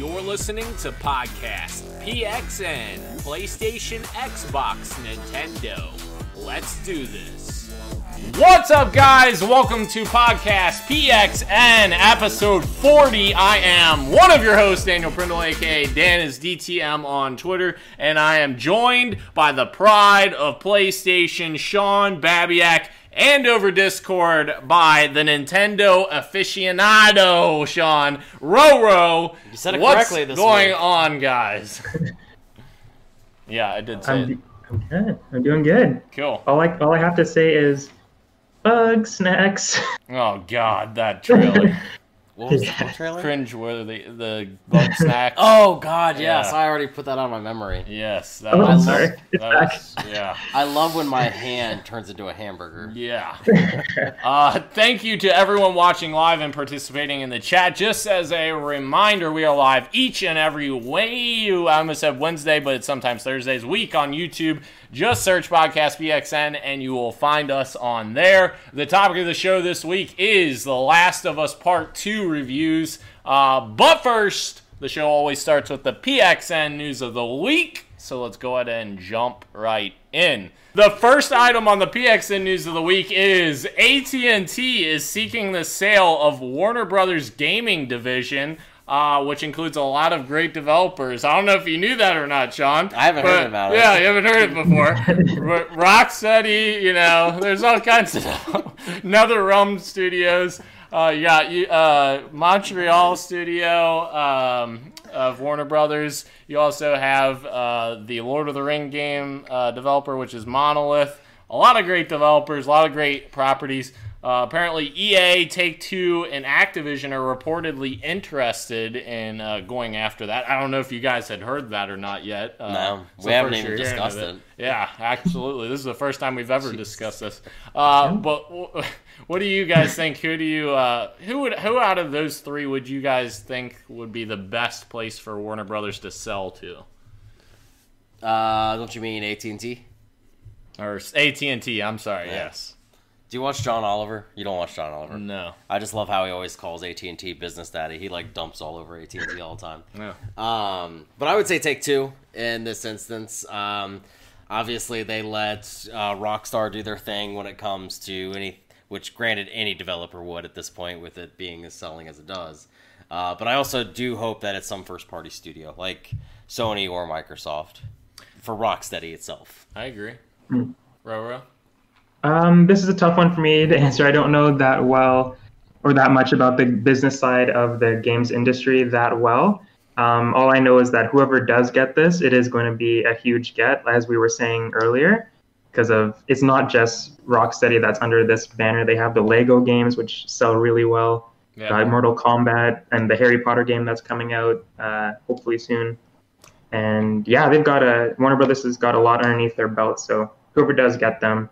You're listening to Podcast PXN, PlayStation, Xbox, Nintendo. Let's do this. What's up, guys? Welcome to Podcast PXN, episode 40. I am one of your hosts, Daniel Prindle, aka Dan is DTM on Twitter, and I am joined by the pride of PlayStation, Sean Babiak and over Discord by the Nintendo aficionado, Sean Roro. You said it What's correctly this going week. on, guys? yeah, I did say. I'm, I'm good. I'm doing good. Cool. All I all I have to say is, bug snacks. Oh God, that trailer, What was the trailer? cringe. Where the the bug snack. Oh God, yes, Yeah. I already put that on my memory. Yes, that Oh, I'm was. sorry. that was- yeah. I love when my hand turns into a hamburger. Yeah. uh, thank you to everyone watching live and participating in the chat. Just as a reminder, we are live each and every way. I almost said Wednesday, but it's sometimes Thursdays week on YouTube. Just search Podcast PXN and you will find us on there. The topic of the show this week is The Last of Us Part 2 reviews. Uh, but first, the show always starts with the PXN news of the week. So let's go ahead and jump right in. The first item on the PXN news of the week is AT&T is seeking the sale of Warner Brothers gaming division, uh, which includes a lot of great developers. I don't know if you knew that or not, Sean. I haven't heard but- about it. Yeah, you haven't heard it before. but Rocksteady, you know, there's all kinds of NetherRealm Studios. Uh, you got uh, Montreal studio um, of Warner Brothers. You also have uh, the Lord of the Ring game uh, developer, which is Monolith. A lot of great developers, a lot of great properties. Uh, apparently, EA, Take Two, and Activision are reportedly interested in uh, going after that. I don't know if you guys had heard that or not yet. Uh, No, we haven't even discussed of it. Yeah, absolutely. This is the first time we've ever discussed this. Uh, but what do you guys think? Who do you uh, who would who out of those three would you guys think would be the best place for Warner Brothers to sell to? Uh, don't you mean AT and T? Or AT and T? I'm sorry. Yeah. Yes. Do you watch John Oliver? You don't watch John Oliver. No. I just love how he always calls AT and T business daddy. He like dumps all over AT and T all the time. No. Um, but I would say take two in this instance. Um, obviously, they let uh, Rockstar do their thing when it comes to any, which granted any developer would at this point with it being as selling as it does. Uh, but I also do hope that it's some first party studio like Sony or Microsoft for Rocksteady itself. I agree. Hmm. Roro. Um, this is a tough one for me to answer. I don't know that well or that much about the business side of the games industry that well. Um, all I know is that whoever does get this, it is going to be a huge get, as we were saying earlier, because of it's not just Rocksteady that's under this banner. They have the Lego games, which sell really well. Yeah. Mortal Kombat and the Harry Potter game that's coming out uh, hopefully soon. And yeah, they've got a Warner Brothers has got a lot underneath their belt. So whoever does get them,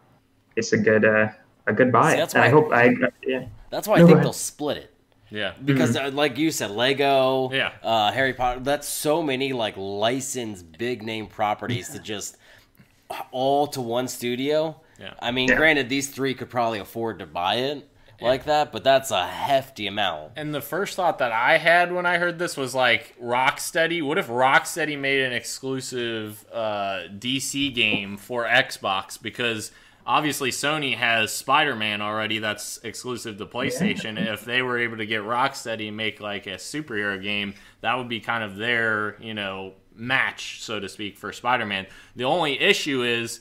it's a good uh, a good buy. See, that's and I why- hope I yeah. That's why I No, go think ahead. they'll split it. Yeah. because uh, like you said lego Yeah. uh, harry potter that's so many like licensed big name properties to just all to one studio Yeah. i mean Yeah. granted these three could probably afford to buy it like that but that's a hefty amount And the first thought that I had when I heard this was like Rocksteady. What if Rocksteady made an exclusive uh, DC game for Xbox? Because obviously Sony has Spider-Man already that's exclusive to PlayStation. If they were able to get Rocksteady and make like a superhero game, that would be kind of their you know match, so to speak, for Spider-Man. The only issue is.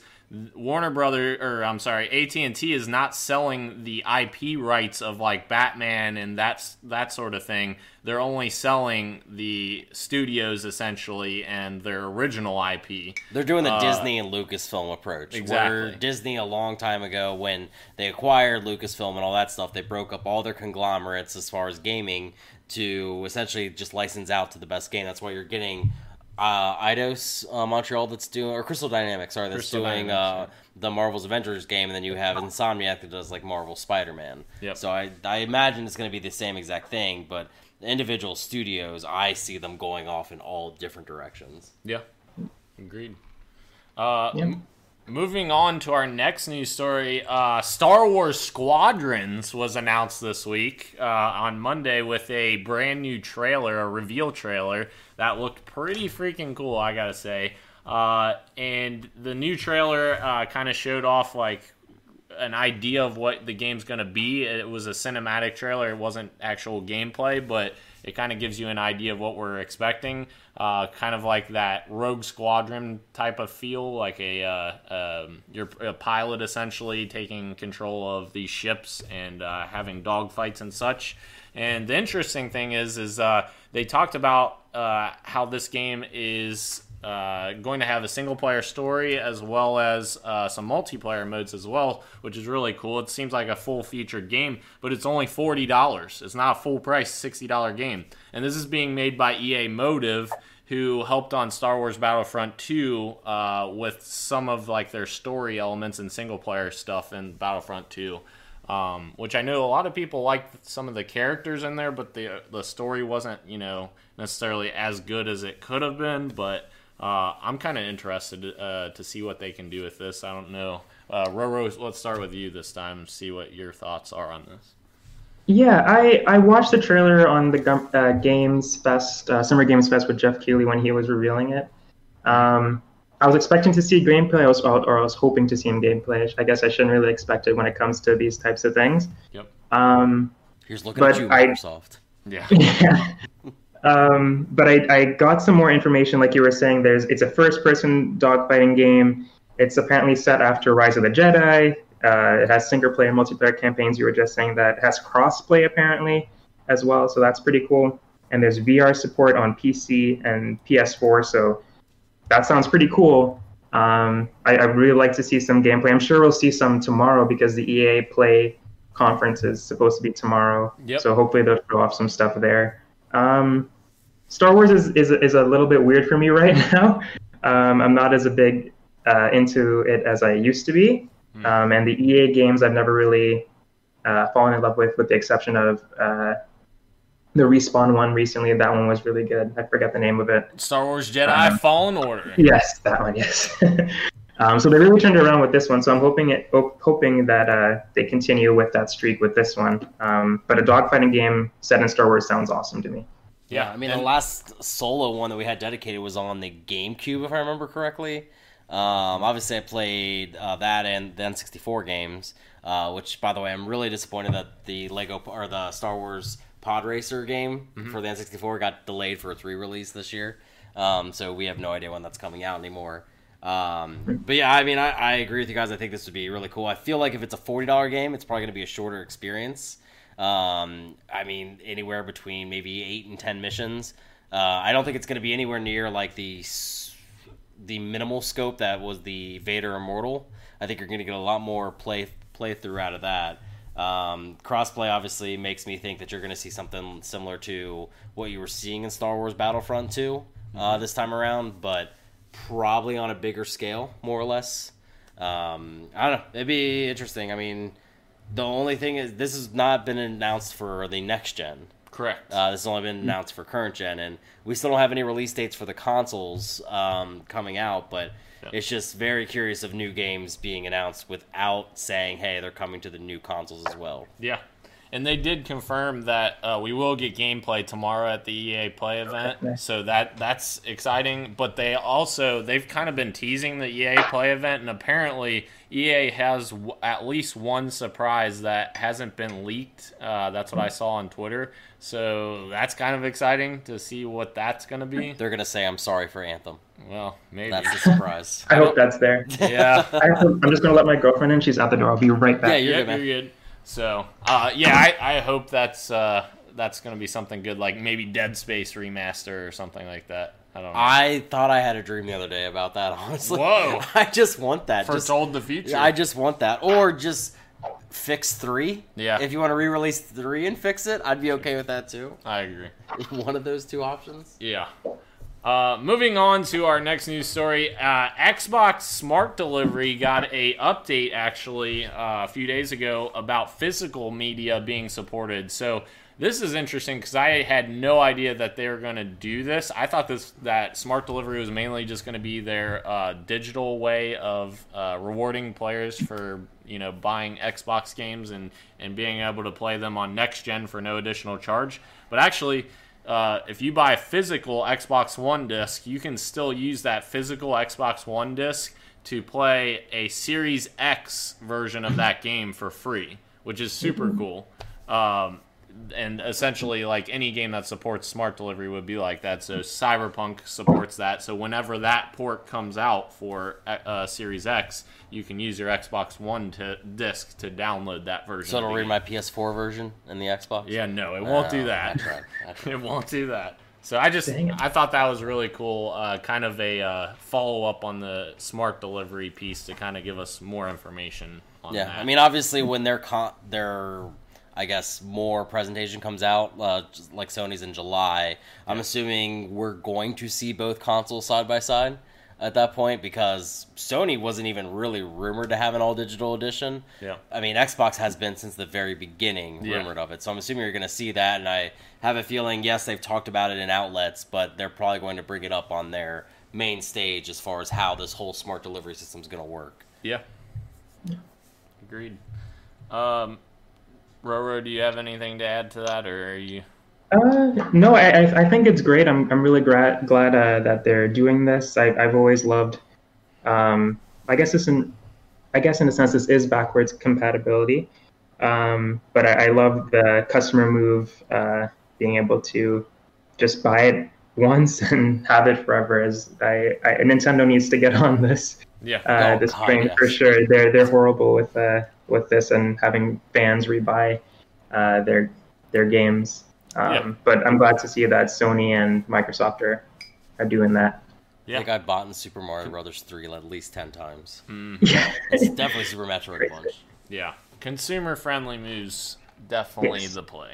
Warner Brother, or I'm sorry, AT and T is not selling the IP rights of like Batman and that's that sort of thing. They're only selling the studios essentially and their original IP. they're doing the Uh, disney and lucasfilm approach exactly. where disney a long time ago when they acquired lucasfilm and all that stuff they broke up all their conglomerates as far as gaming to essentially just license out to the best game that's why you're getting uh, Eidos uh, Montreal that's doing or Crystal Dynamics sorry that's Crystal doing Dynamics, uh, the Marvel's Avengers game, and then you have Insomniac that does like Marvel Spider Man. Yep. So I I imagine it's going to be the same exact thing, but individual studios, I see them going off in all different directions. Yeah, agreed. Uh, Yeah. Moving on to our next news story, uh, Star Wars Squadrons was announced this week uh, on Monday with a brand new trailer, a reveal trailer that looked pretty freaking cool, I gotta say. Uh, and the new trailer uh, kind of showed off like an idea of what the game's gonna be. It was a cinematic trailer; it wasn't actual gameplay, but it kind of gives you an idea of what we're expecting. Uh, kind of like that Rogue Squadron type of feel, like a uh, um, you're a pilot essentially taking control of these ships and uh, having dogfights and such. And the interesting thing is, is uh, they talked about uh, how this game is uh, going to have a single player story as well as uh, some multiplayer modes as well, which is really cool. It seems like a full featured game, but it's only $40. It's not a full price $60 game. And this is being made by EA Motive, who helped on Star Wars Battlefront 2 uh, with some of like their story elements and single player stuff in Battlefront 2. Um, which I know a lot of people liked some of the characters in there, but the the story wasn't, you know, necessarily as good as it could have been. But uh, I'm kind of interested uh, to see what they can do with this. I don't know. Uh, Roro, let's start with you this time. and See what your thoughts are on this. Yeah, I, I watched the trailer on the uh, Games Fest, uh, Summer Games Fest with Geoff Keighley when he was revealing it. Um, I was expecting to see gameplay, I was, or I was hoping to see him gameplay. I guess I shouldn't really expect it when it comes to these types of things. Yep. Um, Here's looking at you, Microsoft. I, yeah. yeah. Um, but I, I got some more information, like you were saying. There's it's a first-person dogfighting game. It's apparently set after Rise of the Jedi. Uh, it has single-player, and multiplayer campaigns. You were just saying that it has cross-play apparently as well, so that's pretty cool. And there's VR support on PC and PS4, so that sounds pretty cool. Um, I, I really like to see some gameplay. I'm sure we'll see some tomorrow because the EA Play conference is supposed to be tomorrow. Yep. So hopefully they'll show off some stuff there. Um, Star Wars is, is is a little bit weird for me right now. Um, I'm not as a big uh, into it as I used to be, mm. um, and the EA games I've never really uh, fallen in love with, with the exception of uh, the respawn one recently. That one was really good. I forget the name of it. Star Wars Jedi um, Fallen Order. Yes, that one. Yes. um, so they really turned around with this one. So I'm hoping it, hoping that uh, they continue with that streak with this one. Um, but a dogfighting game set in Star Wars sounds awesome to me. Yeah, I mean and, the last solo one that we had dedicated was on the GameCube, if I remember correctly. Um, obviously, I played uh, that and the N64 games, uh, which, by the way, I'm really disappointed that the Lego or the Star Wars Pod Racer game mm-hmm. for the N64 got delayed for its re-release this year. Um, so we have no idea when that's coming out anymore. Um, but yeah, I mean, I, I, agree with you guys. I think this would be really cool. I feel like if it's a forty dollar game, it's probably going to be a shorter experience. Um, I mean, anywhere between maybe eight and ten missions. Uh, I don't think it's going to be anywhere near like the the minimal scope that was the Vader Immortal. I think you're going to get a lot more play play through out of that. Um, crossplay obviously makes me think that you're going to see something similar to what you were seeing in Star Wars Battlefront 2 uh, mm-hmm. this time around, but probably on a bigger scale, more or less. Um, I don't know. It'd be interesting. I mean, the only thing is, this has not been announced for the next gen. Correct. Uh, this has only been announced for current gen, and we still don't have any release dates for the consoles um, coming out. But yeah. it's just very curious of new games being announced without saying, "Hey, they're coming to the new consoles as well." Yeah, and they did confirm that uh, we will get gameplay tomorrow at the EA Play event, so that that's exciting. But they also they've kind of been teasing the EA Play event, and apparently EA has w- at least one surprise that hasn't been leaked. Uh, that's what I saw on Twitter, so that's kind of exciting to see what that's going to be. They're going to say, "I'm sorry for Anthem." Well, maybe that's a surprise. I hope that's there. Yeah, I am just going to let my girlfriend in. She's at the door. I'll be right back. Yeah, you're, yep, good, you're good. So, uh, yeah, I, I hope that's uh, that's going to be something good, like maybe Dead Space remaster or something like that. I don't know. I thought I had a dream the other day about that. Honestly, whoa! I just want that. Foretold just, the future. I just want that, or just fix three. Yeah. If you want to re-release three and fix it, I'd be okay with that too. I agree. One of those two options. Yeah. Uh, moving on to our next news story, uh, Xbox Smart Delivery got a update actually uh, a few days ago about physical media being supported. So this is interesting because I had no idea that they were going to do this. I thought this that smart delivery was mainly just going to be their uh, digital way of uh, rewarding players for you know buying Xbox games and and being able to play them on next gen for no additional charge. But actually. Uh, if you buy a physical Xbox One disc, you can still use that physical Xbox One disc to play a Series X version of that game for free, which is super cool. Um, and essentially like any game that supports smart delivery would be like that so cyberpunk supports that so whenever that port comes out for uh, series x you can use your xbox one to disc to download that version so it'll read my ps4 version in the xbox yeah no it won't do that I tried. I tried. it won't do that so i just i thought that was really cool uh, kind of a uh, follow-up on the smart delivery piece to kind of give us more information on yeah that. i mean obviously when they're con- they're I guess more presentation comes out, uh, like Sony's in July. I'm assuming we're going to see both consoles side by side at that point because Sony wasn't even really rumored to have an all digital edition. Yeah. I mean, Xbox has been since the very beginning Yeah. rumored of it. So I'm assuming you're going to see that. And I have a feeling, yes, they've talked about it in outlets, but they're probably going to bring it up on their main stage as far as how this whole smart delivery system is going to work. Yeah. Agreed. Um, Roro, do you have anything to add to that, or are you? Uh, no, I, I think it's great. I'm, I'm really glad glad uh, that they're doing this. I, I've always loved. Um, I guess this in, I guess in a sense this is backwards compatibility, um, but I, I love the customer move, uh, being able to just buy it once and have it forever. As I, I Nintendo needs to get on this Yeah. uh, Oh, this God, train yes. for sure. They're they're horrible with uh, with this and having fans rebuy uh, their their games. Um, Yeah. But I'm glad to see that Sony and Microsoft are are doing that. Yeah. I think I've bought in Super Mario Brothers 3 at least 10 times. Yeah. It's definitely Super Metroid Crazy. Punch. Yeah. Consumer friendly moves definitely Yes. the play.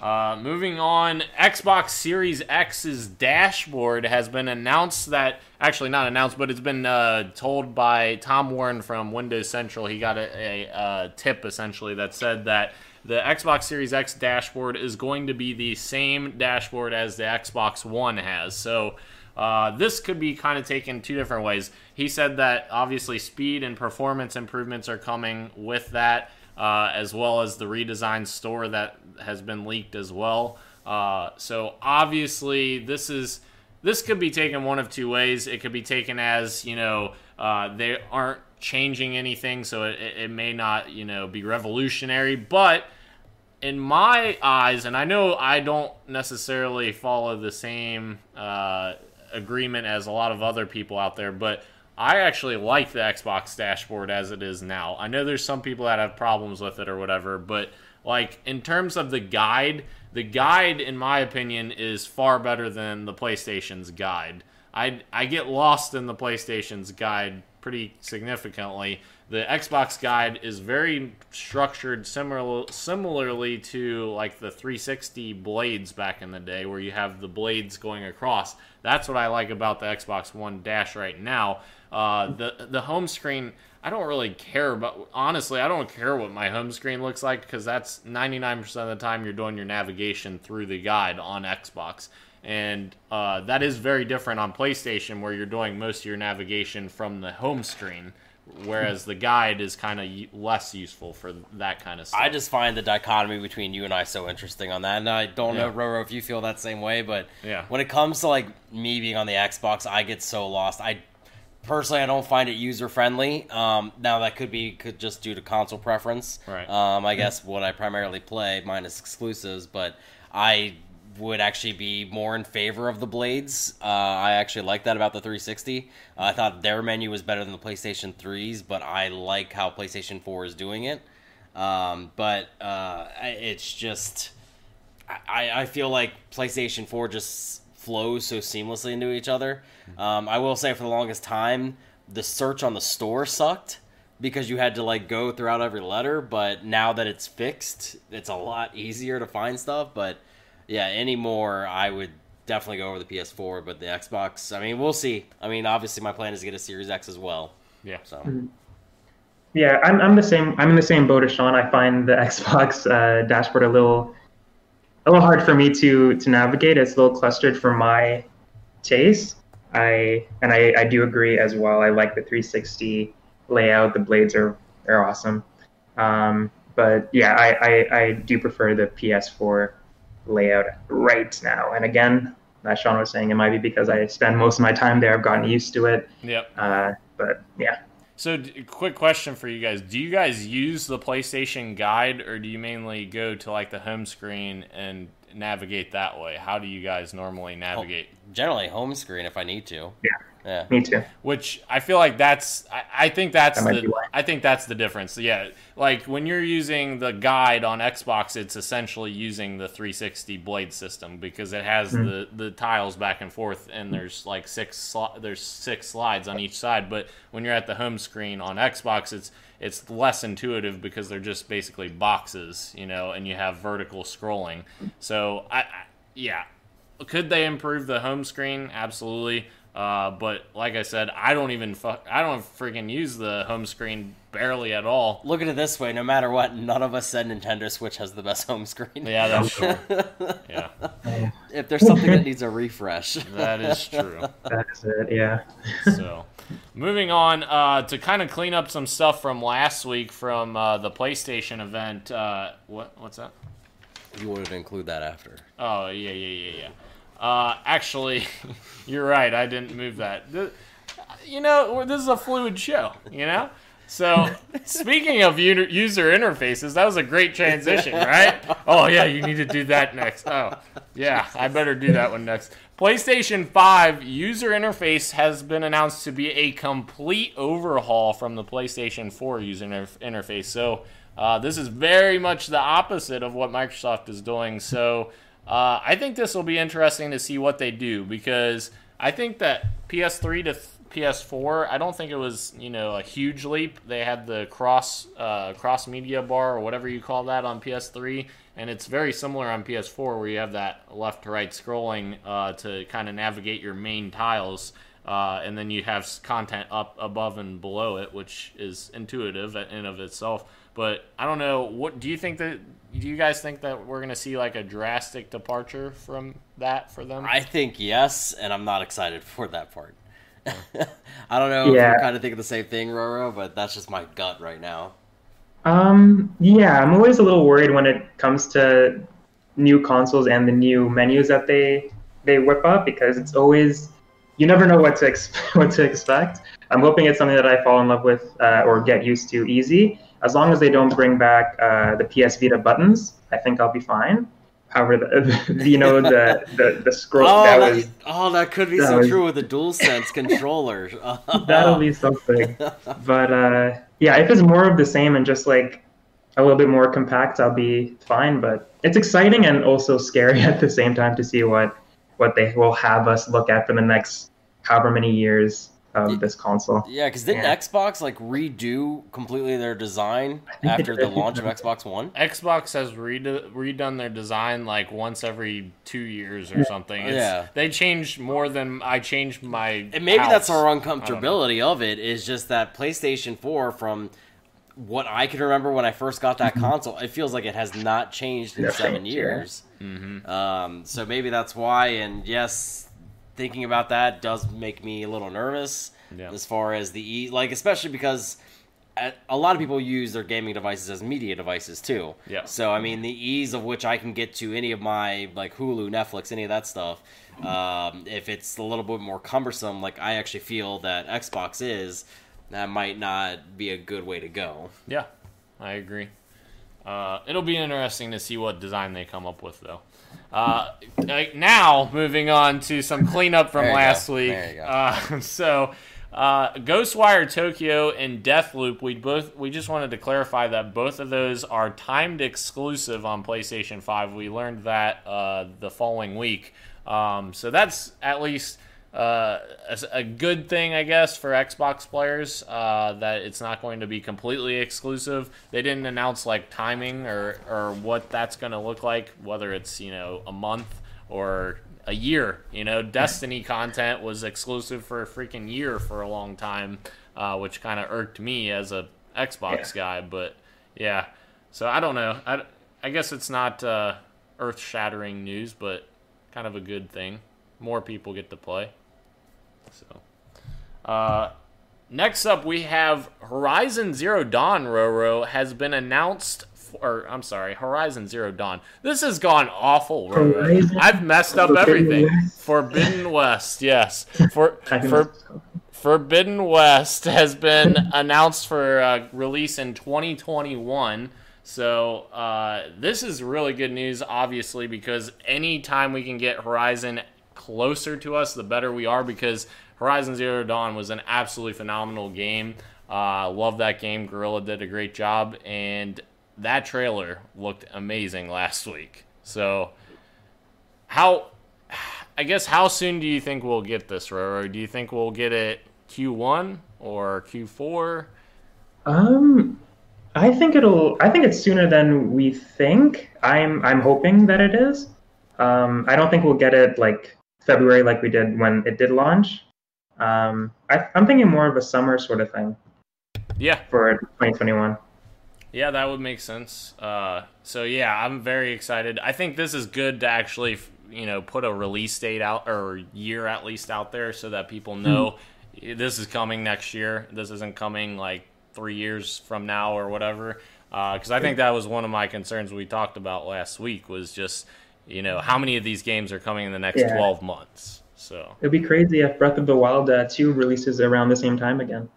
Uh, moving on, Xbox Series X's dashboard has been announced that actually not announced, but it's been uh, told by Tom Warren from Windows Central. He got a, a, uh tip essentially that said that the Xbox Series X dashboard is going to be the same dashboard as the Xbox One has. So uh, this could be kind of taken two different ways. He said that obviously speed and performance improvements are coming with that, uh, as well as the redesigned store that has been leaked as well. Uh, so obviously this is this could be taken one of two ways. It could be taken as you know uh, they aren't changing anything, so it, it may not you know be revolutionary, but in my eyes, and I know I don't necessarily follow the same uh, agreement as a lot of other people out there, but I actually like the Xbox dashboard as it is now. I know there's some people that have problems with it or whatever, but like in terms of the guide, the guide, in my opinion, is far better than the PlayStation's guide. I I get lost in the PlayStation's guide pretty significantly. The Xbox guide is very structured, similar similarly to like the 360 blades back in the day, where you have the blades going across. That's what I like about the Xbox One Dash right now. Uh, the the home screen, I don't really care about. Honestly, I don't care what my home screen looks like because that's 99% of the time you're doing your navigation through the guide on Xbox and uh, that is very different on PlayStation, where you're doing most of your navigation from the home screen, whereas the guide is kind of less useful for that kind of stuff. I just find the dichotomy between you and I so interesting on that, and I don't know, Roro, if you feel that same way, but Yeah. when it comes to like me being on the Xbox, I get so lost. I personally, I don't find it user friendly. Um, now that could be could just due to console preference. Right. Um, I guess what I primarily play, minus exclusives, but I would actually be more in favor of the blades. Uh, I actually like that about the 360. Uh, I thought their menu was better than the PlayStation 3's, but I like how PlayStation 4 is doing it. Um, but uh, it's just I, I feel like PlayStation 4 just flows so seamlessly into each other. Um, I will say for the longest time, the search on the store sucked because you had to like go throughout every letter. But now that it's fixed, it's a lot easier to find stuff. But yeah, anymore, I would definitely go over the PS4. But the Xbox, I mean, we'll see. I mean, obviously, my plan is to get a Series X as well. yeah. So Yeah, I'm, I'm the same. I'm in the same boat as Sean. I find the Xbox uh, dashboard a little a little hard for me to to navigate. It's a little clustered for my taste. I and I, I do agree as well. I like the 360 layout. The blades are are awesome. Um, but yeah, I, I, I do prefer the PS4 layout right now. And again, as Sean was saying, it might be because I spend most of my time there. I've gotten used to it. Yep. Uh, but yeah. So, d- quick question for you guys: Do you guys use the PlayStation Guide, or do you mainly go to like the home screen and navigate that way? How do you guys normally navigate? Generally, home screen if I need to. Yeah. Yeah. Me too. Which I feel like that's I, I think that's That the. I think that's the difference. Yeah, like when you're using the guide on Xbox, it's essentially using the 360 blade system because it has Hmm. the the tiles back and forth, and there's like six sli- there's six slides on each side. But when you're at the home screen on Xbox, it's it's less intuitive because they're just basically boxes, you know, and you have vertical scrolling. So I, I yeah, could they improve the home screen? Absolutely. Uh, but like I said, I don't even fuck, I don't freaking use the home screen barely at all. Look at it this way: no matter what, none of us said Nintendo Switch has the best home screen. Yeah, that's true. Yeah, If there's something that needs a refresh, that is true. That is it. Yeah. So, moving on uh, to kind of clean up some stuff from last week from uh, the PlayStation event. Uh, what what's that? you wanted to include that after. Oh yeah, yeah, yeah, yeah. Uh, actually, you're right. I didn't move that. Th- You know, this is a fluid show. You know. So, speaking of user interfaces, that was a great transition, right? Oh yeah, you need to do that next. Oh, yeah, I better do that one next. PlayStation 5 user interface has been announced to be a complete overhaul from the PlayStation 4 user inter- interface. So, uh, this is very much the opposite of what Microsoft is doing. So, uh, I think this will be interesting to see what they do because I think that PS3 to th- PS4, I don't think it was you know a huge leap. They had the cross uh, cross media bar or whatever you call that on PS3, and it's very similar on PS4 where you have that left to right scrolling uh, to kind of navigate your main tiles. Uh, and then you have content up above and below it, which is intuitive in of itself. But I don't know. What do you think that? Do you guys think that we're gonna see like a drastic departure from that for them? I think yes, and I'm not excited for that part. I don't know if Yeah. you're kind of thinking the same thing, Roro, but that's just my gut right now. Um, yeah, I'm always a little worried when it comes to new consoles and the new menus that they they whip up because it's always you never know what to ex- what to expect. I'm hoping it's something that I fall in love with uh, or get used to easy. As long as they don't bring back uh, the PS Vita buttons, I think I'll be fine. However, the, you know the the, the scroll Oh, that that, was oh, that could be that so was- true with the DualSense controller. That'll be something. but uh, yeah, if it's more of the same and just like a little bit more compact, I'll be fine. But it's exciting and also scary at the same time to see what what they will have us look at for the next however many years of this console. Yeah, because didn't Yeah. Xbox like redo completely their design after the launch of Xbox One? Xbox has redo- redone their design like once every two years or something. It's, Yeah. they changed more than I changed my. And maybe that's our I don't know. uncomfortability of it is just that PlayStation 4 from what I can remember when I first got that console, it feels like it has not changed in Yeah, seven yeah. years. Um, so maybe that's why. And yes, thinking about that does make me a little nervous Yeah. as far as the e like, especially because a a lot of people use their gaming devices as media devices too. Yeah. So I mean, the ease of which I can get to any of my like Hulu, Netflix, any of that stuff. Um, if it's a little bit more cumbersome, like I actually feel that Xbox is, that might not be a good way to go. Yeah, I agree. Uh, it'll be interesting to see what design they come up with, though. Uh, now, moving on to some cleanup from last go. week. There you go. Uh, so, uh, Ghostwire Tokyo and Deathloop, we both we just wanted to clarify that both of those are timed exclusive on PlayStation Five. We learned that uh, the following week. Um, so that's at least uh, a, a good thing, I guess, for Xbox players uh, that it's not going to be completely exclusive. They didn't announce like timing or or what that's going to look like, whether it's you know a month or a year. You know, Destiny content was exclusive for a freaking year for a long time, uh, which kind of irked me as a Xbox guy. But yeah, so I don't know. I, I guess it's not. Uh, earth-shattering news, but kind of a good thing. More people get to play. So, uh, next up we have Horizon Zero Dawn. Roro has been announced. For, or I'm sorry, Horizon Zero Dawn. This has gone awful. Roro. Horizon I've messed up Forbidden everything. West. Forbidden West, yes. For for Forbidden West has been announced for uh, release in 2021. So uh, this is really good news, obviously, because anytime we can get Horizon closer to us, the better we are. Because Horizon Zero Dawn was an absolutely phenomenal game. Uh, love that game. Guerrilla did a great job, and that trailer looked amazing last week. So how I guess how soon do you think we'll get this, Roro? Do you think we'll get it Q1 or Q4? Um, I think it'll. I think it's sooner than we think. I'm. I'm hoping that it is. Um, I don't think we'll get it like February, like we did when it did launch. Um, I, I'm thinking more of a summer sort of thing Yeah, for 2021. yeah, that would make sense. Uh, so yeah, I'm very excited. I think this is good to actually, you know, put a release date out or year at least out there so that people know this is coming next year. This isn't coming like three years from now or whatever. Because I think that was one of my concerns we talked about last week was just, you know, how many of these games are coming in the next Yeah. 12 months. So It'd be crazy if Breath of the Wild uh, 2 releases around the same time again.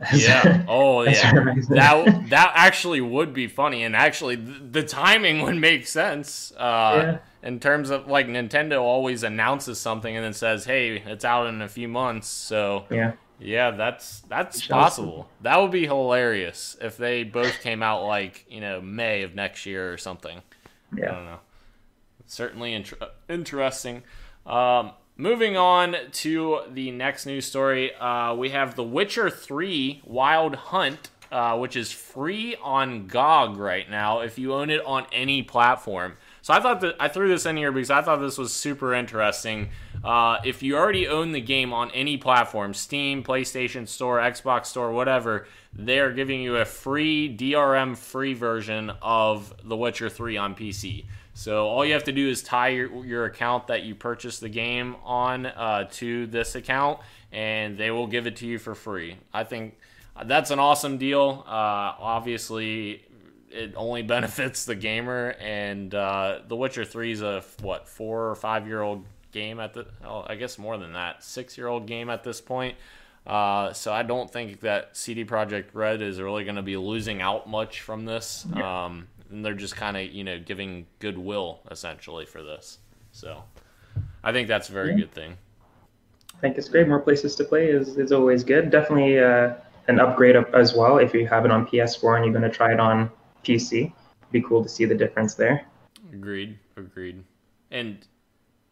yeah. Oh yeah. That that actually would be funny, and actually th- the timing would make sense. Uh, Yeah. In terms of like Nintendo always announces something and then says, "Hey, it's out in a few months." So yeah. yeah, that's that's possible. That would be hilarious if they both came out like you know May of next year or something. I Yeah. don't know. Certainly inter- interesting. Um, moving on to the next news story, uh, we have The Witcher 3 Wild Hunt, uh, which is free on GOG right now if you own it on any platform. So I thought that I threw this in here because I thought this was super interesting. Uh, if you already own the game on any platform, Steam, PlayStation Store, Xbox Store, whatever, they are giving you a free DRM free version of The Witcher 3 on PC. So all you have to do is tie your, your account that you purchased the game on uh, to this account, and they will give it to you for free. I think that's an awesome deal. Uh, obviously, it only benefits the gamer, and uh, The Witcher Three is a what four or five year old game at the. Oh, I guess more than that, six year old game at this point. Uh, so I don't think that CD Projekt Red is really going to be losing out much from this. Um, and they're just kind of you know giving goodwill essentially for this. So I think that's a very Yeah. good thing. I think it's great. More places to play is, is always good. Definitely uh, an upgrade up as well if you have it on PS4 and you're going to try it on PC. Be cool to see the difference there. Agreed. Agreed. And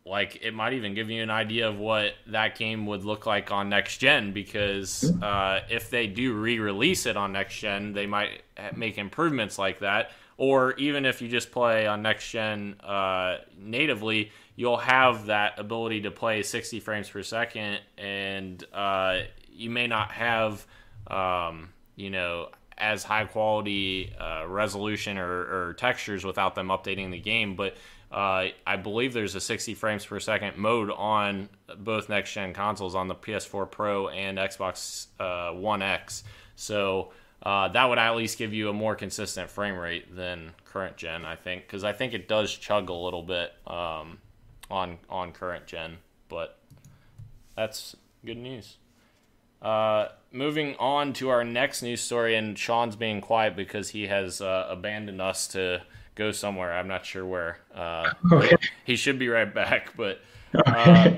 like it might even give you an idea of what that game would look like on next gen because uh, if they do re-release it on next gen, they might make improvements like that. Or even if you just play on next gen uh, natively, you'll have that ability to play 60 frames per second, and uh, you may not have, um, you know, as high quality uh, resolution or, or textures without them updating the game. But uh, I believe there's a 60 frames per second mode on both next gen consoles on the PS4 Pro and Xbox uh, One X. So uh, that would at least give you a more consistent frame rate than current gen, I think, because I think it does chug a little bit um, on on current gen. But that's good news. Uh, moving on to our next news story, and Sean's being quiet because he has uh, abandoned us to go somewhere. I'm not sure where. Uh, Okay. he should be right back, but uh,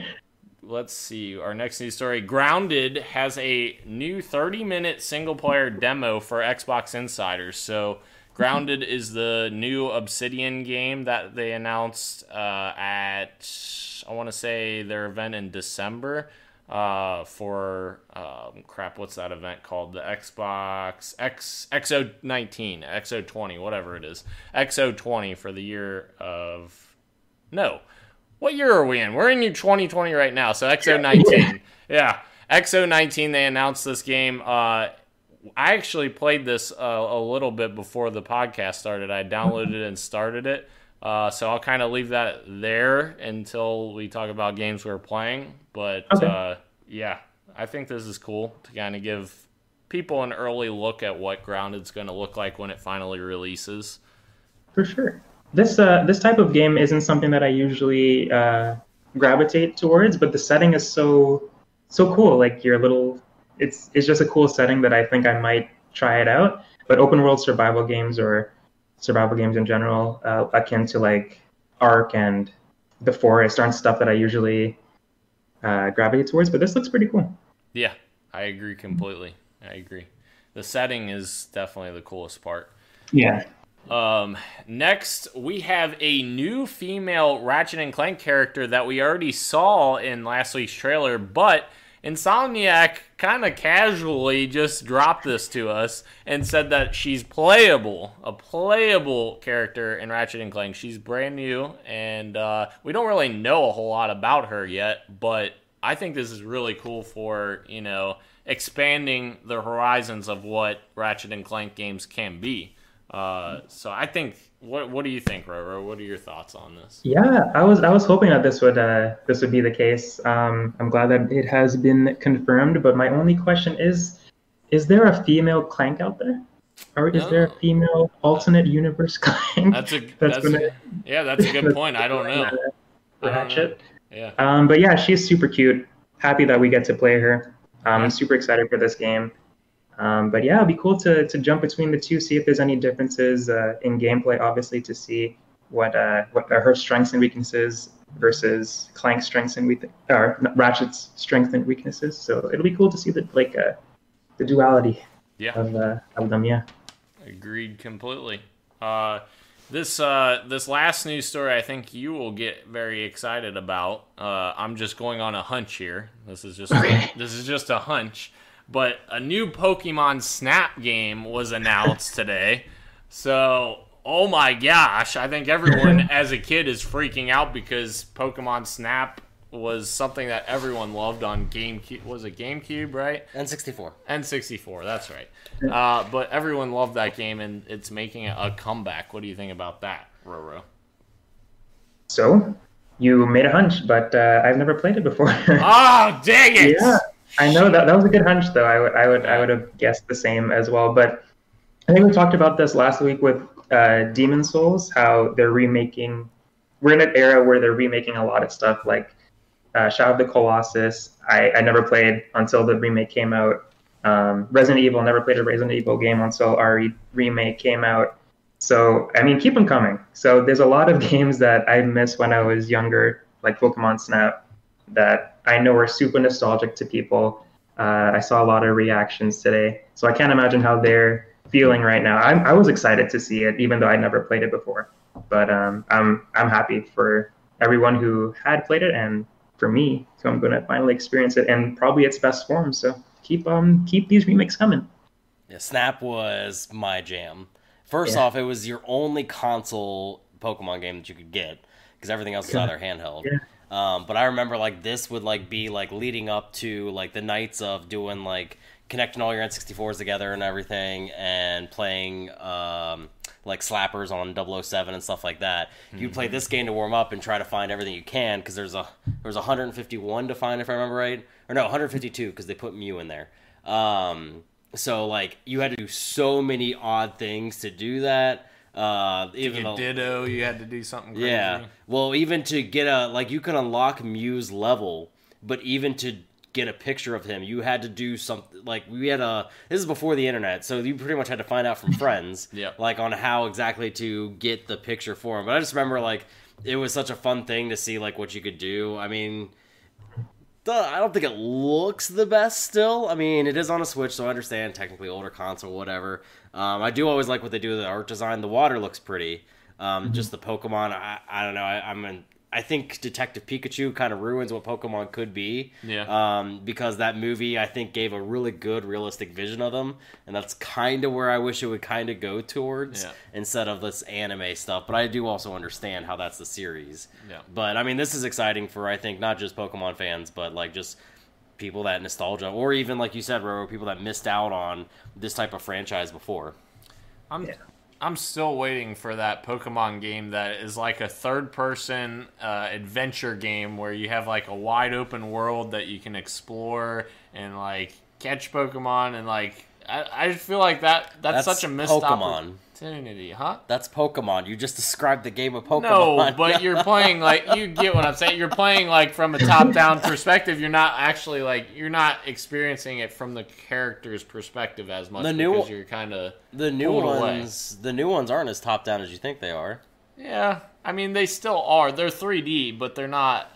let's see. Our next news story Grounded has a new 30 minute single player demo for Xbox Insiders. So, Grounded is the new Obsidian game that they announced uh, at, I want to say, their event in December uh, for, um, crap, what's that event called? The Xbox X XO19, XO20, whatever it is. XO20 for the year of. No. What year are we in? We're in year 2020 right now, so XO19. yeah, XO19. They announced this game. Uh, I actually played this uh, a little bit before the podcast started. I downloaded it and started it. Uh, so I'll kind of leave that there until we talk about games we're playing. But Okay. uh, yeah, I think this is cool to kind of give people an early look at what Grounded's going to look like when it finally releases. For sure. This uh, this type of game isn't something that I usually uh, gravitate towards, but the setting is so so cool. Like your little, it's it's just a cool setting that I think I might try it out. But open world survival games or survival games in general, uh, akin to like Ark and The Forest, aren't stuff that I usually uh, gravitate towards. But this looks pretty cool. Yeah, I agree completely. I agree. The setting is definitely the coolest part. Yeah. Um, next, we have a new female Ratchet and Clank character that we already saw in last week's trailer, but Insomniac kind of casually just dropped this to us and said that she's playable, a playable character in Ratchet and Clank. She's brand new, and uh, we don't really know a whole lot about her yet, but I think this is really cool for, you know, expanding the horizons of what Ratchet and Clank games can be. Uh, so I think what what do you think, Roro? What are your thoughts on this? Yeah, I was I was hoping that this would uh, this would be the case. Um, I'm glad that it has been confirmed. But my only question is, is there a female Clank out there, or is there a female alternate universe Clank? That's a That's that's, gonna- yeah, that's a good point. I don't know. Ratchet. Yeah, Um, but yeah, she's super cute. Happy that we get to play her. Um, I'm super excited for this game. Um, but yeah, it'd be cool to, to jump between the two, see if there's any differences uh, in gameplay, obviously, to see what uh, what are her strengths and weaknesses versus Clank's strengths and weak or Ratchet's strengths and weaknesses. So it'll be cool to see the like uh, the duality yeah, of, uh, of them. Yeah. agreed completely. Uh, this uh, this last news story, I think you will get very excited about. Uh, I'm just going on a hunch here. This is just this is just a hunch. But a new Pokemon Snap game was announced today. So, oh my gosh, I think everyone as a kid is freaking out because Pokemon Snap was something that everyone loved on GameCube. Was it GameCube, right? N64. N64, that's right. Uh, but everyone loved that game, and it's making a comeback. What do you think about that, Roro? So you made a hunch, but uh, I've never played it before. Oh, dang it! Yeah, I know that that was a good hunch though. I would I would I would have guessed the same as well. But I think we talked about this last week with uh, Demon's Souls, how they're remaking. We're in an era where they're remaking a lot of stuff, like uh, Shadow of the Colossus. I, I never played until the remake came out. Um, Resident Evil never played a Resident Evil game until our re- remake came out. So I mean, keep them coming. So there's a lot of games that I missed when I was younger, like Pokemon Snap, that I know are super nostalgic to people. Uh, I saw a lot of reactions today, so I can't imagine how they're feeling right now. I'm, I was excited to see it, even though I'd never played it before. But um, I'm I'm happy for everyone who had played it, and for me, so I'm going to finally experience it, and probably its best form. So keep um keep these remakes coming. Yeah, Snap was my jam. First Yeah. off, it was your only console Pokemon game that you could get because everything else was either handheld. Yeah. Um, but I remember like this would like be like leading up to like the nights of doing like connecting all your N64s together and everything and playing um, like slappers on 007 and stuff like that. You'd play this game to warm up and try to find everything you can because there's a there's 151 to find if I remember right, or no 152 because they put Mew in there. Um, so like you had to do so many odd things to do that. Uh, even though, Ditto, you had to do something crazy. yeah. Well, even to get a like you could unlock Mew's level, but even to get a picture of him, you had to do something like we had a this is before the internet, so you pretty much had to find out from friends Yep. like on how exactly to get the picture for him. But I just remember like it was such a fun thing to see like what you could do. I mean, I don't think it looks the best still. I mean, it is on a Switch, so I understand technically older console, whatever. Um, I do always like what they do with the art design. The water looks pretty. Um, Just the Pokemon, I, I don't know. I, I'm an, I think Detective Pikachu kind of ruins what Pokemon could be. Yeah. Um, because that movie, I think, gave a really good, realistic vision of them, and that's kind of where I wish it would kind of go towards Yeah. instead of this anime stuff. But I do also understand how that's the series. Yeah. But I mean, this is exciting for I think not just Pokemon fans, but like just people that nostalgia, or even like you said, Roro, people that missed out on this type of franchise before. I'm I'm still waiting for that Pokemon game that is like a third person uh, adventure game where you have like a wide open world that you can explore and like catch Pokemon and like I, I just feel like that that's, That's such a missed Pokemon. Opportunity, huh? That's Pokemon. You just described the game of Pokemon. No, but you're playing like you get what I'm saying. You're playing like from a top-down perspective. You're not actually like you're not experiencing it from the character's perspective as much The new- because you're kind of the new pulled away. ones, the new ones aren't as top down as you think they are. yeah. I mean, they still are. They're 3D, but they're not.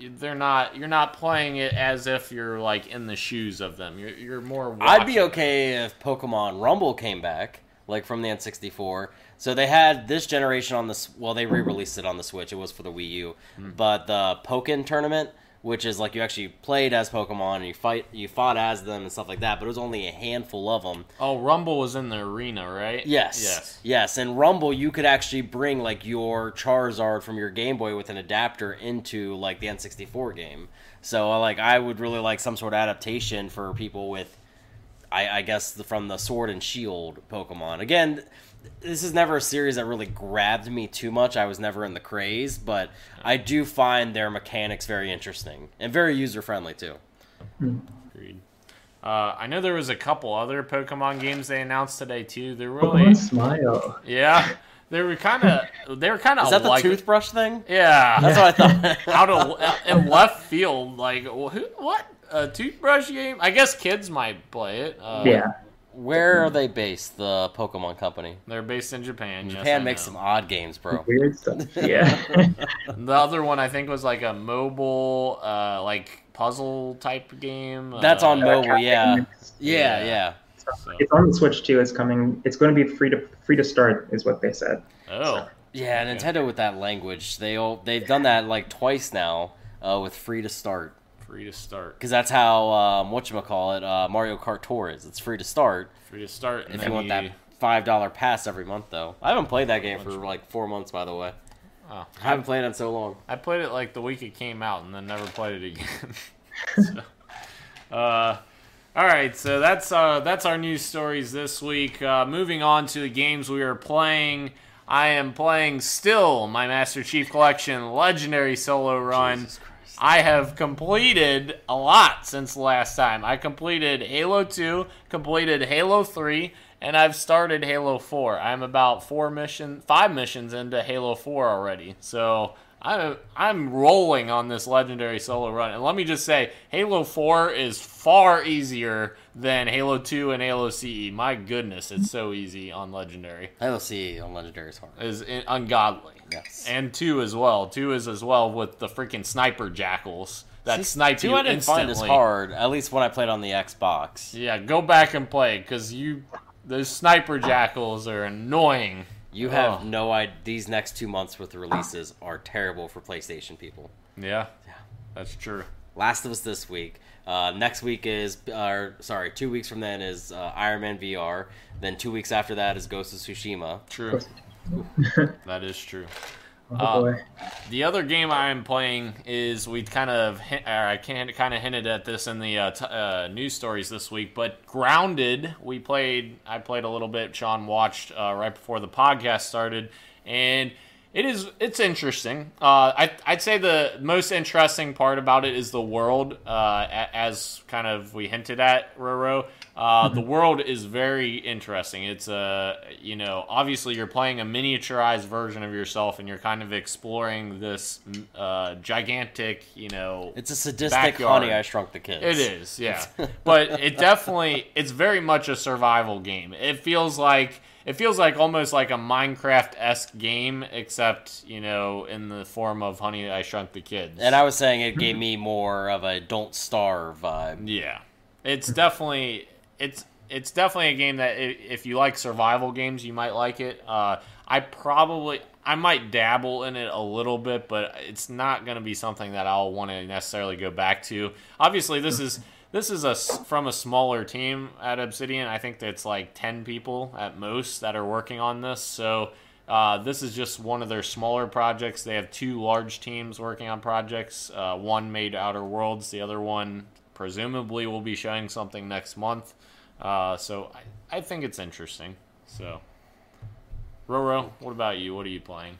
They're not. You're not playing it as if you're like in the shoes of them. You're you're more. I'd be okay if Pokemon Rumble came back, like from the N64. So they had this generation on this. Well, they re-released it on the Switch. It was for the Wii U, Hmm. but the Pokken tournament, which is like you actually played as Pokemon and you fight, you fought as them and stuff like that. But it was only a handful of them. Oh, Rumble was in the arena, right? Yes. Yes. Yes. And Rumble, you could actually bring like your Charizard from your Game Boy with an adapter into like the N64 game. So like I would really like some sort of adaptation for people with, I, I guess the, from the Sword and Shield Pokemon. Again, this is never a series that really grabbed me too much. I was never in the craze, but I do find their mechanics very interesting and very user friendly too. Agreed. Uh, I know there was a couple other Pokemon games they announced today too. They're really, Pokemon Smile. yeah, they were kind of, they were kind of Is that the like, toothbrush thing? yeah, That's what I thought. out of in left field. Like, who, what a toothbrush game? I guess kids might play it. Uh, Yeah. Where are they based? The Pokemon Company. they're based in Japan. Japan I makes some odd games, bro. Weird stuff. Yeah. The other one I think was like a mobile, uh, like puzzle type game. That's uh, on mobile, yeah. Yeah. Yeah, yeah. so- it's on the Switch too. It's coming. It's going to be free to free to start, is what they said. Oh, Yeah, Nintendo with that language, they all, they've done that like twice now uh, with free to start. Free to start. Because that's how um, what you call it, uh, Mario Kart Tour is. It's free to start Free to start. And if you want that five dollar pass every month, though. I haven't played that game for like four months, by the way. Oh, I haven't played it in so long. I played it like the week it came out and then never played it again. so, uh, all right, so that's uh, that's our news stories this week. Uh, moving on to the games we are playing. I am playing still my Master Chief Collection Legendary Solo Run. I have completed a lot since last time. I completed Halo 2, completed Halo 3, and I've started Halo 4. I'm about four mission, five missions into Halo 4 already. So I'm I'm rolling on this legendary solo run. And let me just say, Halo 4 is far easier than Halo 2 and Halo CE. My goodness, it's so easy on legendary. Halo CE on Legendary is hard. Is ungodly. Yes. And two as well. Two is as well with the freaking sniper jackals that See, snipe two you I didn't instantly. find as hard, at least when I played on the Xbox. Yeah, go back and play because you those sniper jackals are annoying. You have Oh. no idea. These next two months with the releases are terrible for PlayStation people. Yeah, that's true. Last of Us this week. Uh, next week is, uh, sorry, two weeks from then is uh, Iron Man VR. Then two weeks after that is Ghost of Tsushima. True. That is true. Oh Uh. The other game I am playing is we kind of hint, or I can kind of hinted at this in the uh, t- uh, news stories this week, but Grounded we played. I played a little bit. Sean watched uh, right before the podcast started, and it is it's interesting. Uh, I I'd say the most interesting part about it is the world, uh, as kind of we hinted at Roro. Uh, the world is very interesting. It's a, you know, obviously you're playing a miniaturized version of yourself, and you're kind of exploring this uh, gigantic, you know, It's a sadistic Backyard. Honey I Shrunk the Kids. it is, yeah. but it definitely it's very much a survival game. It feels like it feels like almost like a Minecraft esque game, except, you know, in the form of Honey I Shrunk the Kids. And I was saying it gave me more of a Don't Starve vibe. Yeah, it's definitely it's it's definitely a game that if you like survival games, you might like it. Uh, I probably I might dabble in it a little bit, but it's not going to be something that I'll want to necessarily go back to. Obviously, this is this is a from a smaller team at Obsidian. I think that's like ten people at most that are working on this. So. Uh, this is just one of their smaller projects. They have two large teams working on projects. Uh, one made Outer Worlds, the other one presumably will be showing something next month. Uh, so I, I think it's interesting. So Roro, what about you? What are you playing?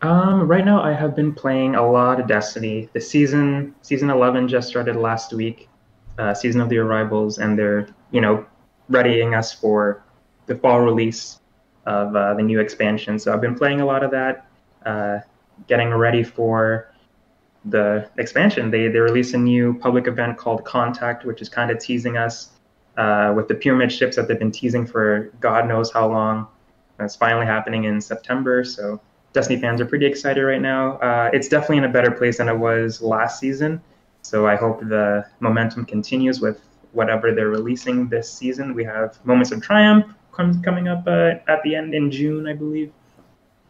Um, right now, I have been playing a lot of Destiny. The season season eleven just started last week, uh, season of the arrivals, and they're you know readying us for the fall release of uh, the new expansion. So I've been playing a lot of that, uh, getting ready for the expansion. They they released a new public event called Contact, which is kind of teasing us uh, with the pyramid ships that they've been teasing for God knows how long. It's finally happening in September, so Destiny fans are pretty excited right now. Uh, it's definitely in a better place than it was last season. So I hope the momentum continues with whatever they're releasing this season. We have Moments of Triumph coming up uh, at the end in June, I believe.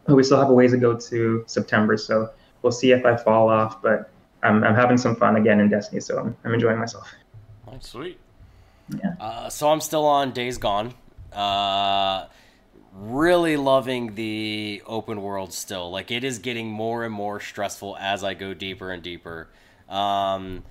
But we still have a ways to go to September, so we'll see if I fall off. But I'm, I'm having some fun again in Destiny, so I'm, I'm enjoying myself. Oh, sweet. Yeah. Uh, so I'm still on Days Gone. Uh, really loving the open world still. Like it is getting more and more stressful as I go deeper and deeper. Um,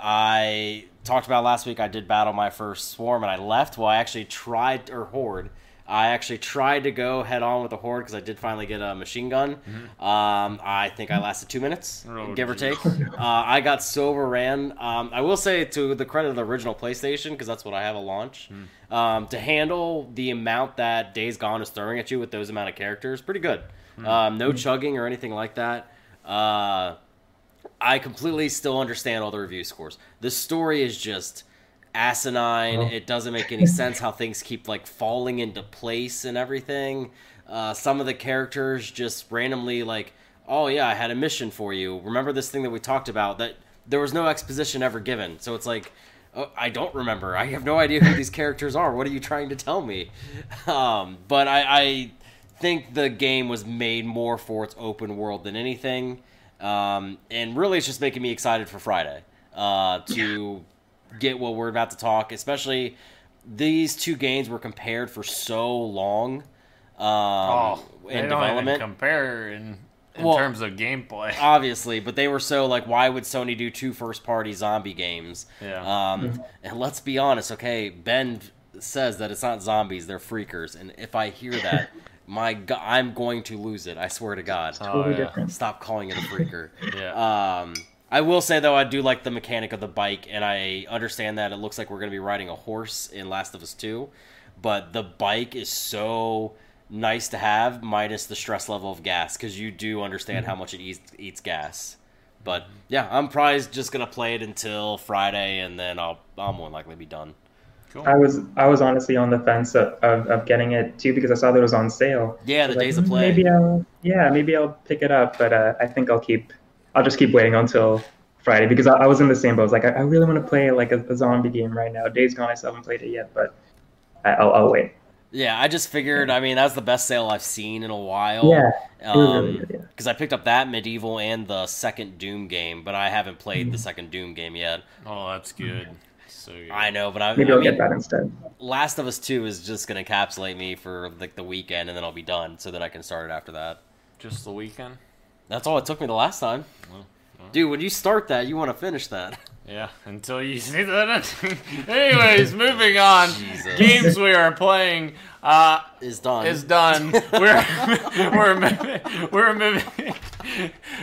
I talked about last week. I did battle my first swarm and I left. Well, I actually tried or horde. I actually tried to go head on with the horde because I did finally get a machine gun. Mm-hmm. Um, I think I lasted two minutes, oh, give or take. uh, I got so overran. Um, I will say to the credit of the original PlayStation because that's what I have a launch. Mm. Um, to handle the amount that Days Gone is throwing at you with those amount of characters, pretty good. Mm. no chugging or anything like that. Uh, I completely still understand all the review scores. The story is just asinine. It doesn't make any sense how things keep like falling into place and everything. Uh, some of the characters just randomly like, oh yeah, I had a mission for you. Remember this thing that we talked about that there was no exposition ever given. So it's like, oh, I don't remember. I have no idea who these characters are. What are you trying to tell me? Um, but I, I think the game was made more for its open world than anything. Um, and really, it's just making me excited for Friday uh, to get what we're about to talk. Especially these two games were compared for so long um, oh, in development. compare in, in well, terms of gameplay, obviously, but they were so like, why would Sony do two first-party zombie games? Yeah. Um, mm-hmm. and let's be honest, okay, Bend says that it's not zombies; they're freakers, and if I hear that. my God, I'm going to lose it. I swear to God. Totally oh, yeah. different. Stop calling it a freaker. yeah. Um, I will say though, I do like the mechanic of the bike, and I understand that it looks like we're going to be riding a horse in Last of Us Two, but the bike is so nice to have, minus the stress level of gas, because you do understand mm-hmm. how much it eats, eats gas. But yeah, I'm probably just gonna play it until Friday, and then I'll I'll more likely be done. Cool. I was I was honestly on the fence of, of, of, getting it too because I saw that it was on sale. Yeah, the days like, of play. Maybe I'll yeah maybe I'll pick it up, but uh, I think I'll keep I'll just keep waiting until Friday because I, I was in the same boat. I was like I, I really want to play like a, a, zombie game right now. Days Gone I still haven't played it yet, but I, will I'll wait. Yeah, I just figured. I mean, that's the best sale I've seen in a while. Yeah, um, because yeah. I picked up that medieval and the second Doom game, but I haven't played mm-hmm. the second Doom game yet. Oh, that's good so I know, but I maybe I'll I mean, get that instead. Last of Us Two is just gonna encapsulate me for like the weekend, and then I'll be done, so that I can start it after that. Just the weekend. That's all it took me the last time. Well, well. Dude, when you start that, you want to finish that. Yeah, until you see that. Anyways, moving on. Jesus. Games we are playing uh, is done. Is done. we're we're we're moving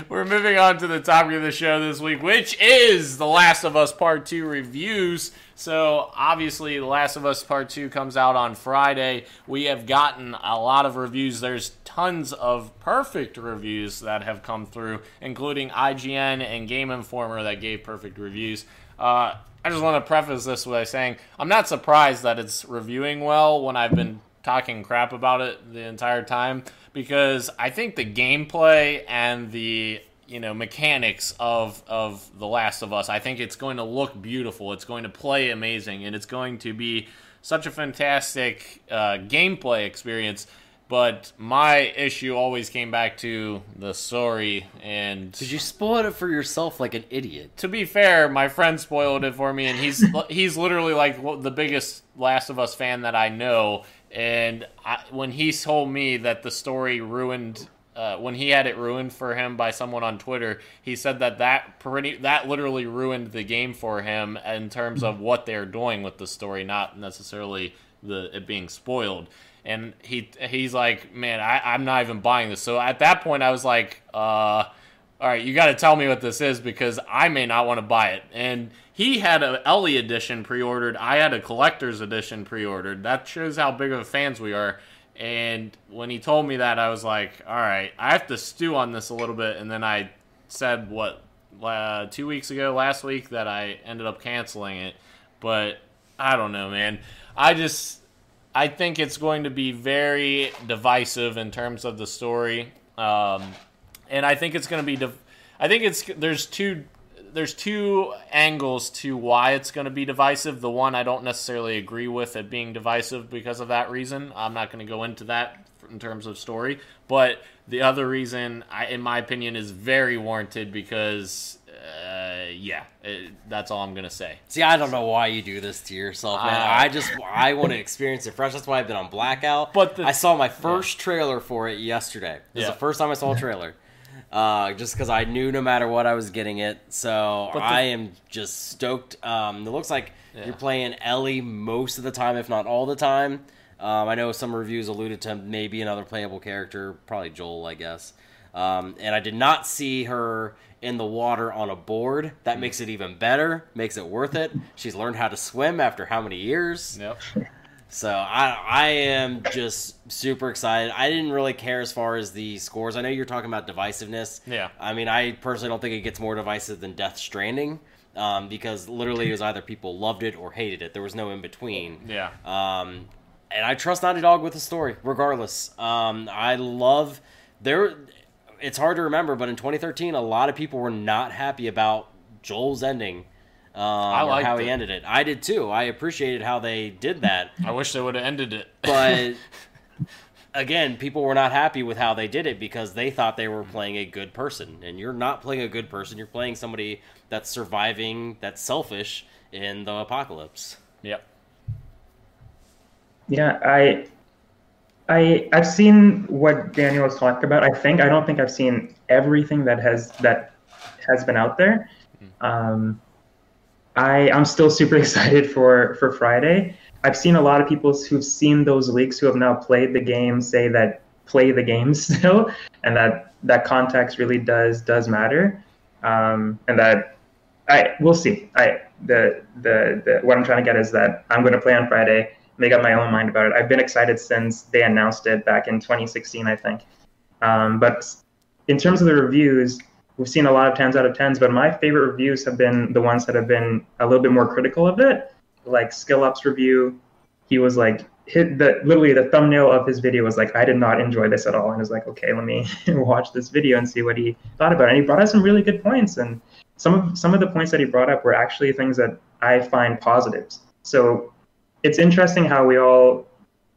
we're moving on to the topic of the show this week, which is The Last of Us Part Two reviews. So obviously, The Last of Us Part Two comes out on Friday. We have gotten a lot of reviews. There's tons of perfect reviews that have come through, including IGN and Game Informer that gave perfect reviews. Uh, I just want to preface this by saying I'm not surprised that it's reviewing well when I've been talking crap about it the entire time because I think the gameplay and the you know mechanics of of The Last of Us, I think it's going to look beautiful. It's going to play amazing, and it's going to be such a fantastic uh, gameplay experience. But my issue always came back to the story and Did you spoil it for yourself like an idiot? To be fair, my friend spoiled it for me and he's he's literally like the biggest Last of Us fan that I know and I, when he told me that the story ruined uh, when he had it ruined for him by someone on Twitter, he said that that pretty that literally ruined the game for him in terms of what they're doing with the story, not necessarily the it being spoiled. And he he's like, man, I, I'm not even buying this. So at that point, I was like, uh, all right, you got to tell me what this is because I may not want to buy it. And he had a Ellie edition pre-ordered. I had a collector's edition pre-ordered. That shows how big of fans we are. And when he told me that, I was like, all right, I have to stew on this a little bit. And then I said what uh, two weeks ago, last week, that I ended up canceling it. But I don't know, man. I just I think it's going to be very divisive in terms of the story. Um, and I think it's going to be. Div- I think it's there's two there's two angles to why it's going to be divisive. The one I don't necessarily agree with it being divisive because of that reason. I'm not going to go into that in terms of story, but the other reason, I, in my opinion, is very warranted because. Uh, yeah, it, that's all I'm gonna say. See, I don't know why you do this to yourself, man. Uh, I just I want to experience it fresh. That's why I've been on blackout. But the- I saw my first trailer for it yesterday. This Yeah. is the first time I saw a trailer. Uh, just because I knew no matter what I was getting it, so the- I am just stoked. Um, it looks like Yeah. you're playing Ellie most of the time, if not all the time. Um, I know some reviews alluded to maybe another playable character, probably Joel, I guess. Um, and I did not see her in the water on a board. That makes it even better, makes it worth it. She's learned how to swim after how many years? Yep. So I I am just super excited. I didn't really care as far as the scores. I know you're talking about divisiveness. Yeah. I mean, I personally don't think it gets more divisive than Death Stranding, um, because literally it was either people loved it or hated it. There was no in between. Yeah. Um, and I trust Naughty Dog with the story, regardless. Um, I love there. It's hard to remember, but in 2013, a lot of people were not happy about Joel's ending. Um, I or liked how he it. ended it. I did too. I appreciated how they did that, I wish they would have ended it. but again, people were not happy with how they did it because they thought they were playing a good person, and you're not playing a good person. You're playing somebody that's surviving, that's selfish in the apocalypse. yep. Yeah, I, I, I've seen what Daniel was talking about. I think I don't think I've seen everything that has that has been out there. Um, I I'm still super excited for for Friday. I've seen a lot of people who've seen those leaks who have now played the game say that play the game still, and that that context really does does matter, um, and that I we'll see. I the, the the what I'm trying to get is that I'm going to play on Friday make up my own mind about it. I've been excited since they announced it back in 2016, I think. Um, but in terms of the reviews, we've seen a lot of 10s out of 10s, but my favorite reviews have been the ones that have been a little bit more critical of it. Like Skill Up's review, he was like, hit the literally the thumbnail of his video was like, I did not enjoy this at all. And I was like, okay, let me watch this video and see what he thought about it. And he brought up some really good points. And some of some of the points that he brought up were actually things that I find positives. So it's interesting how we all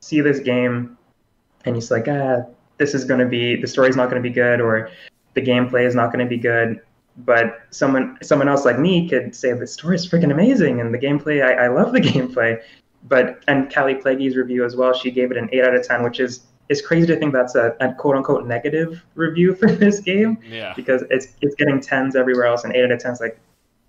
see this game and he's like, ah, this is going to be the story's not going to be good or the gameplay is not going to be good. But someone someone else like me could say the story is freaking amazing and the gameplay, I, I love the gameplay. But and Kallie Plagge's review as well, she gave it an eight out of ten, which is it's crazy to think that's a, a quote unquote negative review for this game Yeah. because it's it's getting tens everywhere else and eight out of ten is like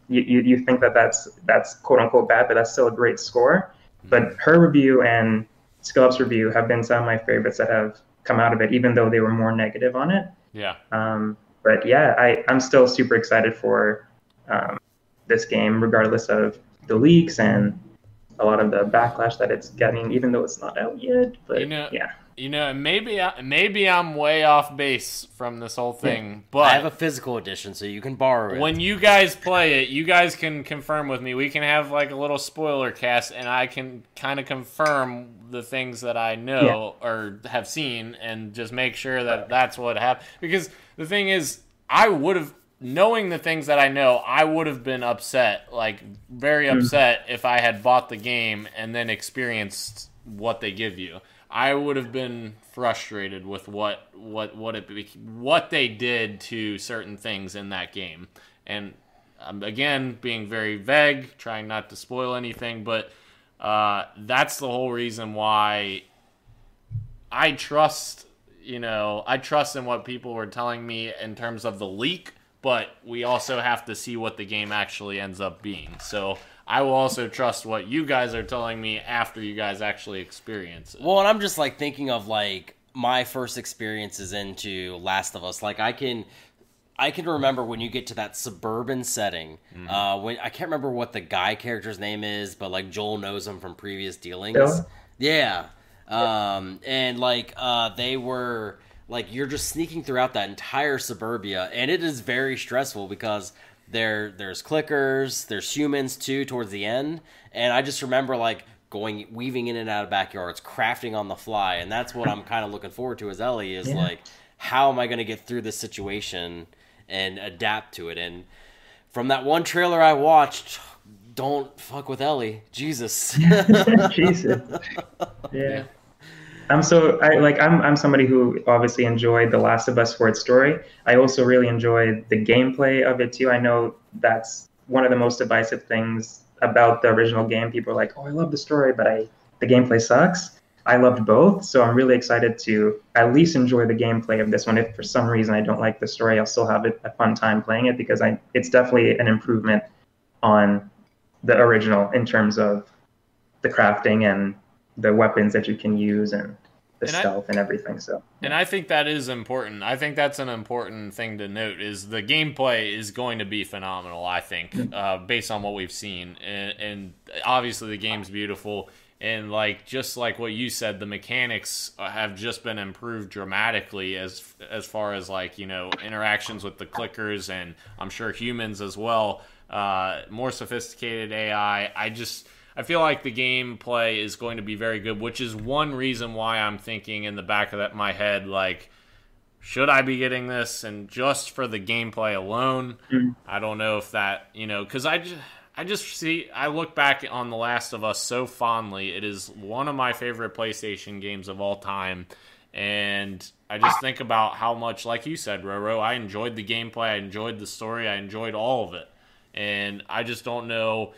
you, you, you think that that's that's quote unquote bad, but that's still a great score. But mm-hmm. her review and Skillup's review have been some of my favorites that have come out of it, even though they were more negative on it. Yeah. Um, but yeah, I, I'm still super excited for um, this game, regardless of the leaks and a lot of the backlash that it's getting, even though it's not out yet. But You know- yeah, You know, maybe I, maybe I'm way off base from this whole thing, but I have a physical edition, so you can borrow it. when you guys play it, you guys can confirm with me. We can have like a little spoiler cast, and I can kind of confirm the things that I know or have seen, and just make sure that that's what happened. Because the thing is, I would have, knowing the things that I know, I would have been upset, like very mm. upset, if I had bought the game and then experienced what they give you. I would have been frustrated with what what what it what they did to certain things in that game, and um, again being very vague, trying not to spoil anything, but uh, that's the whole reason why I trust you know I trust in what people were telling me in terms of the leak but we also have to see what the game actually ends up being. So I will also trust what you guys are telling me after you guys actually experience it. Well, and I'm just like thinking of like my first experiences into Last of Us. Like I can I can remember when you get to that suburban setting. Mm-hmm. Uh, when I can't remember what the guy character's name is, but like Joel knows him from previous dealings. Bill? Yeah, um, and like uh, they were like you're just sneaking throughout that entire suburbia, and it is very stressful because there there's clickers, there's humans too towards the end, and I just remember like going weaving in and out of backyards, crafting on the fly, and that's what I'm kind of looking forward to as Ellie is Yeah. like how am I going to get through this situation and adapt to it and from that one trailer I watched, don't fuck with Ellie. Jesus. Jesus. Yeah. I'm so I like I'm I'm somebody who obviously enjoyed The Last of Us for its story. I also really enjoyed the gameplay of it too. I know that's one of the most divisive things about the original game. People are like, "Oh, I love the story, but I the gameplay sucks." I loved both, so I'm really excited to at least enjoy the gameplay of this one. If for some reason I don't like the story, I'll still have a fun time playing it because I it's definitely an improvement on the original in terms of the crafting and the weapons that you can use and the And I- stealth and everything. So And I think that is important. I think that's an important thing to note is the gameplay is going to be phenomenal, I think, uh, based on what we've seen. And, and obviously the game's beautiful. And like just like what you said, the mechanics uh, have just been improved dramatically as as far as like you know interactions with the clickers and I'm sure humans as well. Uh, more sophisticated AI. I just I feel like the gameplay is going to be very good, which is one reason why I'm thinking in the back of that, my head, like, should I be getting this? And just for the gameplay alone, mm-hmm. I don't know if that, you know, because I just, I just see, I look back on The Last of Us so fondly. It is one of my favorite PlayStation games of all time. And I just think about how much, like you said, Roro, I enjoyed the gameplay, I enjoyed the story, I enjoyed all of it. And I just don't know.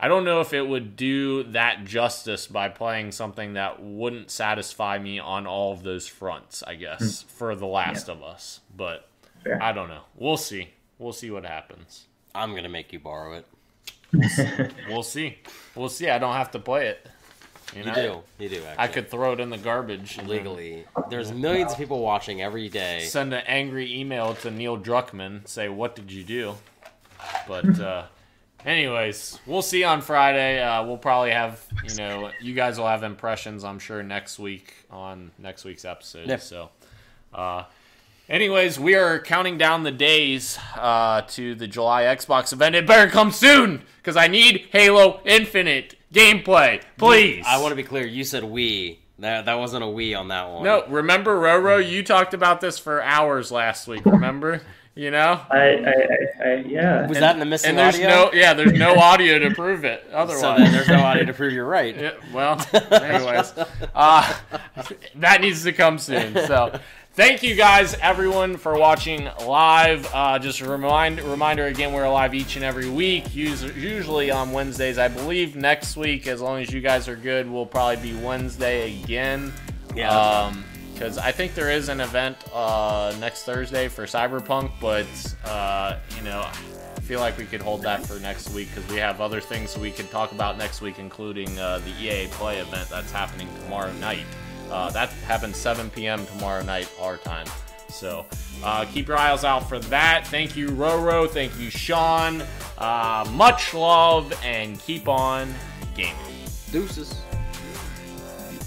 I don't know if it would do that justice by playing something that wouldn't satisfy me on all of those fronts, I guess, for The Last of Us. But Fair. I don't know. We'll see. We'll see what happens. I'm gonna make you borrow it. We'll see. We'll see. I don't have to play it. You, You do. You do. Actually. I could throw it in the garbage and then legally. There's millions of people watching every day. send an angry email to Neil Druckmann, say, What did you do? But, uh, anyways, we'll see on Friday. Uh, we'll probably have, you know, you guys will have impressions, I'm sure, next week on next week's episode. Yeah. So, uh, anyways, we are counting down the days uh, to the July Xbox event. It better come soon because I need Halo Infinite gameplay, please. I want to be clear. You said we. That that wasn't a we on that one. No, remember, Roro, you talked about this for hours last week. Remember? You know. I, I, I, I yeah. Was that in the missing And there's audio? no, yeah, there's no audio to prove it. Otherwise, so then there's no audio to prove you're right. Yeah, well, anyways, uh, that needs to come soon. So, thank you guys, everyone, for watching live. Uh, just a remind, reminder again, we're live each and every week, usually on Wednesdays. I believe next week, as long as you guys are good, we'll probably be Wednesday again. Yeah. Um, because I think there is an event uh, next Thursday for Cyberpunk, but uh, you know, I feel like we could hold that for next week because we have other things we could talk about next week, including uh, the EA Play event that's happening tomorrow night. Uh, that happens 7 p.m. tomorrow night, our time. So uh, keep your eyes out for that. Thank you, Roro. Thank you, Sean. Uh, much love and keep on gaming. Deuces.